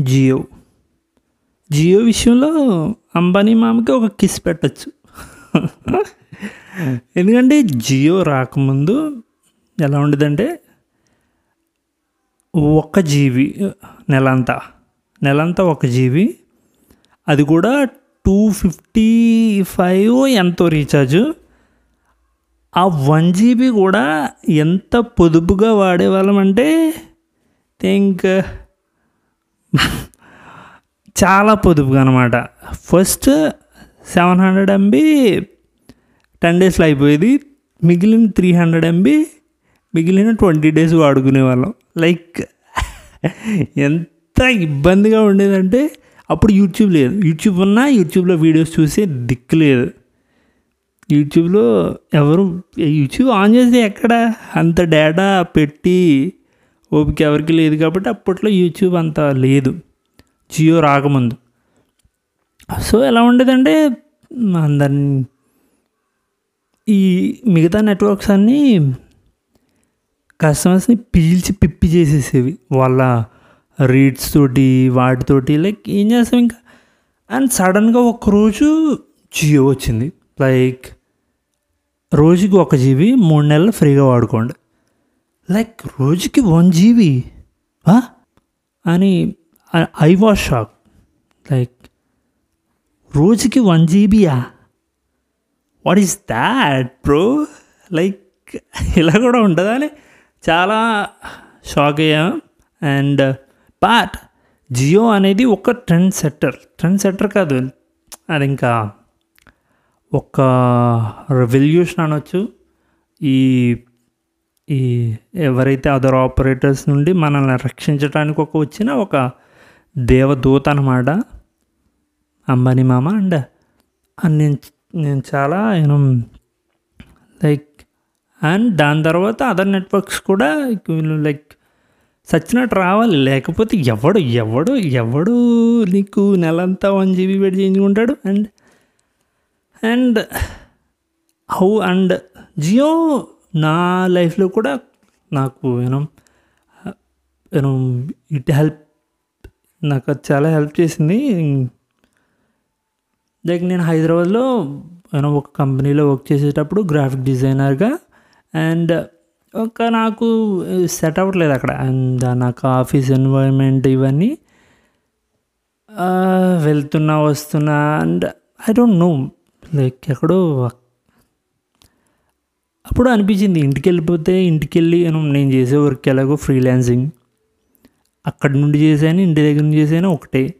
జియో. జియో విషయంలో అంబానీ మామకి ఒక కిస్ పెట్టచ్చు. ఎందుకంటే జియో రాకముందు ఎలా ఉండేదంటే ఒక జీబీ నెలంతా నెలంతా ఒక జీబీ అది కూడా టూ ఫిఫ్టీ ఫైవ్ ఎంతో రీఛార్జ్ ఆ వన్ జీబీ కూడా ఎంత పొదుపుగా వాడేవాళ్ళం అంటే థింక్ చాలా పొదుపుగా అనమాట first seven hundred MB ten డేస్లో అయిపోయేది. మిగిలిన త్రీ హండ్రెడ్ ఎంబీ మిగిలిన ట్వంటీ డేస్ వాడుకునేవాళ్ళం లైక్ ఎంత ఇబ్బందిగా ఉండేదంటే అప్పుడు యూట్యూబ్ లేదు. యూట్యూబ్ ఉన్నా యూట్యూబ్లో వీడియోస్ చూసే దిక్కు లేదు. యూట్యూబ్లో ఎవరు యూట్యూబ్ ఆన్ చేస్తే ఎక్కడ? అంత డేటా పెట్టి ఓపిక ఎవరికి లేదు కాబట్టి అప్పట్లో యూట్యూబ్ అంత లేదు. జియో రాకముందు. సో ఎలా ఉండేదంటే అందరిని ఈ మిగతా నెట్వర్క్స్ అన్నీ కస్టమర్స్ని పీల్చి పిప్పి చేసేసేవి. వాళ్ళ రీడ్స్ తోటి వాటితోటి లైక్ ఏం చేస్తాం ఇంకా? అండ్ సడన్గా ఒకరోజు జియో వచ్చింది. లైక్ రోజుకి ఒక జీబీ మూడు నెలలు ఫ్రీగా వాడుకోండి. లైక్ రోజుకి వన్ జీబీ అని ఐ వాజ్ షాక్ లైక్ రోజుకి one జీబీయా what is that bro like ఇలా కూడా ఉంటుందా అని చాలా షాక్ అయ్యాం. అండ్ బట్ జియో అనేది ఒక ట్రెండ్ సెట్టర్ ట్రెండ్ సెట్టర్ కాదు. అది ఇంకా ఒక రెవల్యూషన్ అనొచ్చు. ఈ ఈ ఎవరైతే అదర్ ఆపరేటర్స్ నుండి మనల్ని రక్షించడానికి ఒక వచ్చిన ఒక దేవదూత అనమాట అంబానీ మామ అండ్. నేను నేను చాలా నేను లైక్ అండ్ దాని తర్వాత అదర్ నెట్వర్క్స్ కూడా లైక్ సచ్చినట్టు రావాలి. లేకపోతే ఎవడు ఎవడు ఎవడు నీకు నెలంతా వన్ జీబీ పెట్టి చేయించుకుంటాడు? And and how and Jio నా లైఫ్లో కూడా నాకు యూనో యూనో ఇట్ హెల్ప్ నాకు అది చాలా హెల్ప్ చేసింది. లైక్ నేను హైదరాబాద్లో నేను ఒక కంపెనీలో వర్క్ చేసేటప్పుడు గ్రాఫిక్ డిజైనర్గా అండ్ ఒక నాకు సెట్ అవ్వట్లేదు అక్కడ. అండ్ నాకు ఆఫీస్ ఎన్వైర్న్మెంట్ ఇవన్నీ వెళ్తున్నా వస్తున్నా and I don't know like ఎక్కడో అప్పుడు అనిపించింది ఇంటికి వెళ్ళిపోతే ఇంటికి వెళ్ళి నేను చేసే వర్క్ ఎలాగో ఫ్రీలాన్సింగ్ అక్కడి నుండి చేసాను ఇంటి దగ్గర నుంచి చేసాను ఒకటే.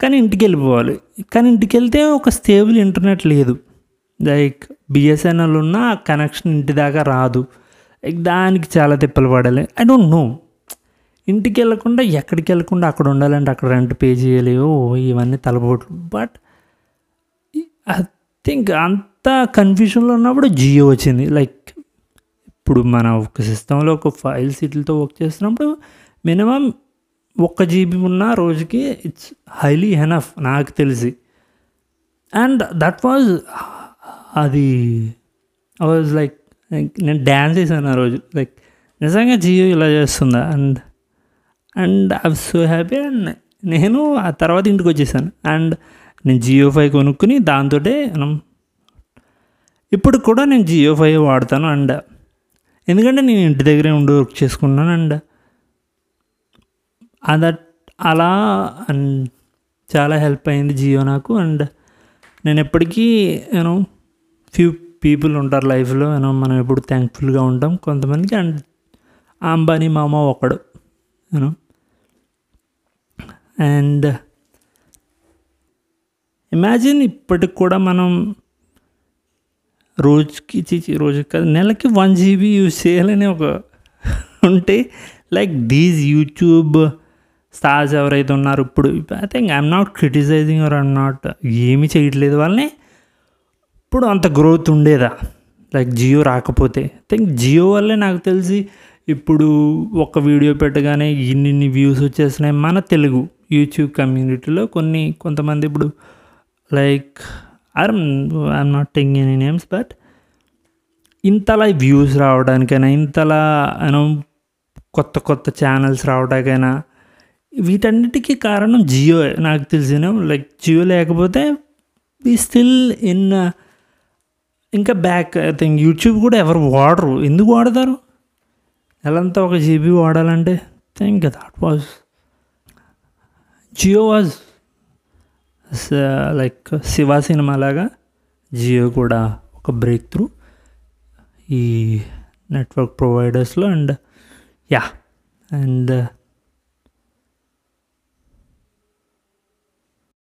కానీ ఇంటికి వెళ్ళిపోవాలి. కానీ ఇంటికి వెళ్తే ఒక స్టేబుల్ ఇంటర్నెట్ లేదు. లైక్ బిఎస్ఎన్ఎల్ ఉన్న కనెక్షన్ ఇంటి దాకా రాదు. లైక్ దానికి చాలా తిప్పలు పడాలి. ఐ డోంట్ నో ఇంటికి వెళ్ళకుండా ఎక్కడికి వెళ్ళకుండా అక్కడ ఉండాలంటే అక్కడ రెంట్ పే చేయలేవు ఓ ఇవన్నీ తలపోట్లు. బట్ ఐ థింక్ అంత కన్ఫ్యూషన్లో ఉన్నప్పుడు జియో వచ్చింది. లైక్ ఇప్పుడు మన ఒక సిస్టంలో ఒక ఫైల్ సీట్లతో వర్క్ చేస్తున్నప్పుడు మినిమం ఒక్క జీబీ ఉన్న రోజుకి ఇట్స్ హైలీ ఎనఫ్ నాకు తెలిసి. అండ్ దట్ వాజ్ అది ఐ వాజ్ లైక్ నేను డ్యాన్స్ చేశాను ఆ రోజు. లైక్ నిజంగా జియో ఇలా చేస్తుందా? And and I so happy and నేను ఆ తర్వాత ఇంటికి వచ్చేసాను. అండ్ నేను జియో ఫైవ్ కొనుక్కుని దాంతో ఇప్పుడు కూడా నేను జియో ఫైవ్ వాడతాను. అండ్ ఎందుకంటే నేను ఇంటి దగ్గరే ఉండి వర్క్ చేసుకున్నాను అండ్ అదట్ అలా అండ్ చాలా హెల్ప్ అయింది జియో నాకు. అండ్ నేను ఎప్పటికీ యూనో ఫ్యూ పీపుల్ ఉంటారు లైఫ్లో యూనో మనం ఎప్పుడు థ్యాంక్ఫుల్గా ఉంటాం కొంతమందికి. అండ్ అంబానీ మామ ఒకడు యూనో అండ్ ఇమాజిన్ ఇప్పటికి కూడా మనం రోజుకి చీచి రోజుకి కాదు నెలకి వన్ జీబీ యూజ్ చేయాలని ఒక ఉంటే లైక్ దీస్ యూట్యూబ్ స్టార్స్ ఎవరైతే ఉన్నారో ఇప్పుడు I think I'm not criticizing or I'm not ఏమీ చేయట్లేదు వాళ్ళని. ఇప్పుడు అంత గ్రోత్ ఉండేదా? లైక్ జియో రాకపోతే. థింక్ జియో వల్లే నాకు తెలిసి ఇప్పుడు ఒక వీడియో పెట్టగానే ఇన్ని ఇన్ని వ్యూస్ వచ్చేస్తున్నాయి మన తెలుగు యూట్యూబ్ కమ్యూనిటీలో కొన్ని కొంతమంది ఇప్పుడు like I'm I'm not taking any names but ఇంతలా వ్యూస్ రావడానికైనా ఇంతలా యూనో కొత్త కొత్త ఛానల్స్ రావడానికైనా వీటన్నిటికీ కారణం జియో నాకు తెలిసిన లైక్ జియో లేకపోతే ఈ స్టిల్ ఇన్ ఇంకా బ్యాక్ ఐ థింక్ యూట్యూబ్ కూడా ఎవరు వాడరు. ఎందుకు వాడతారు? నెలంతా ఒక జీబీ వాడాలంటే think that was Jio was like uh, Shiva cinema లాగా జియో కూడా ఒక బ్రేక్ త్రూ ఈ నెట్వర్క్ ప్రొవైడర్స్లో అండ్ యా అండ్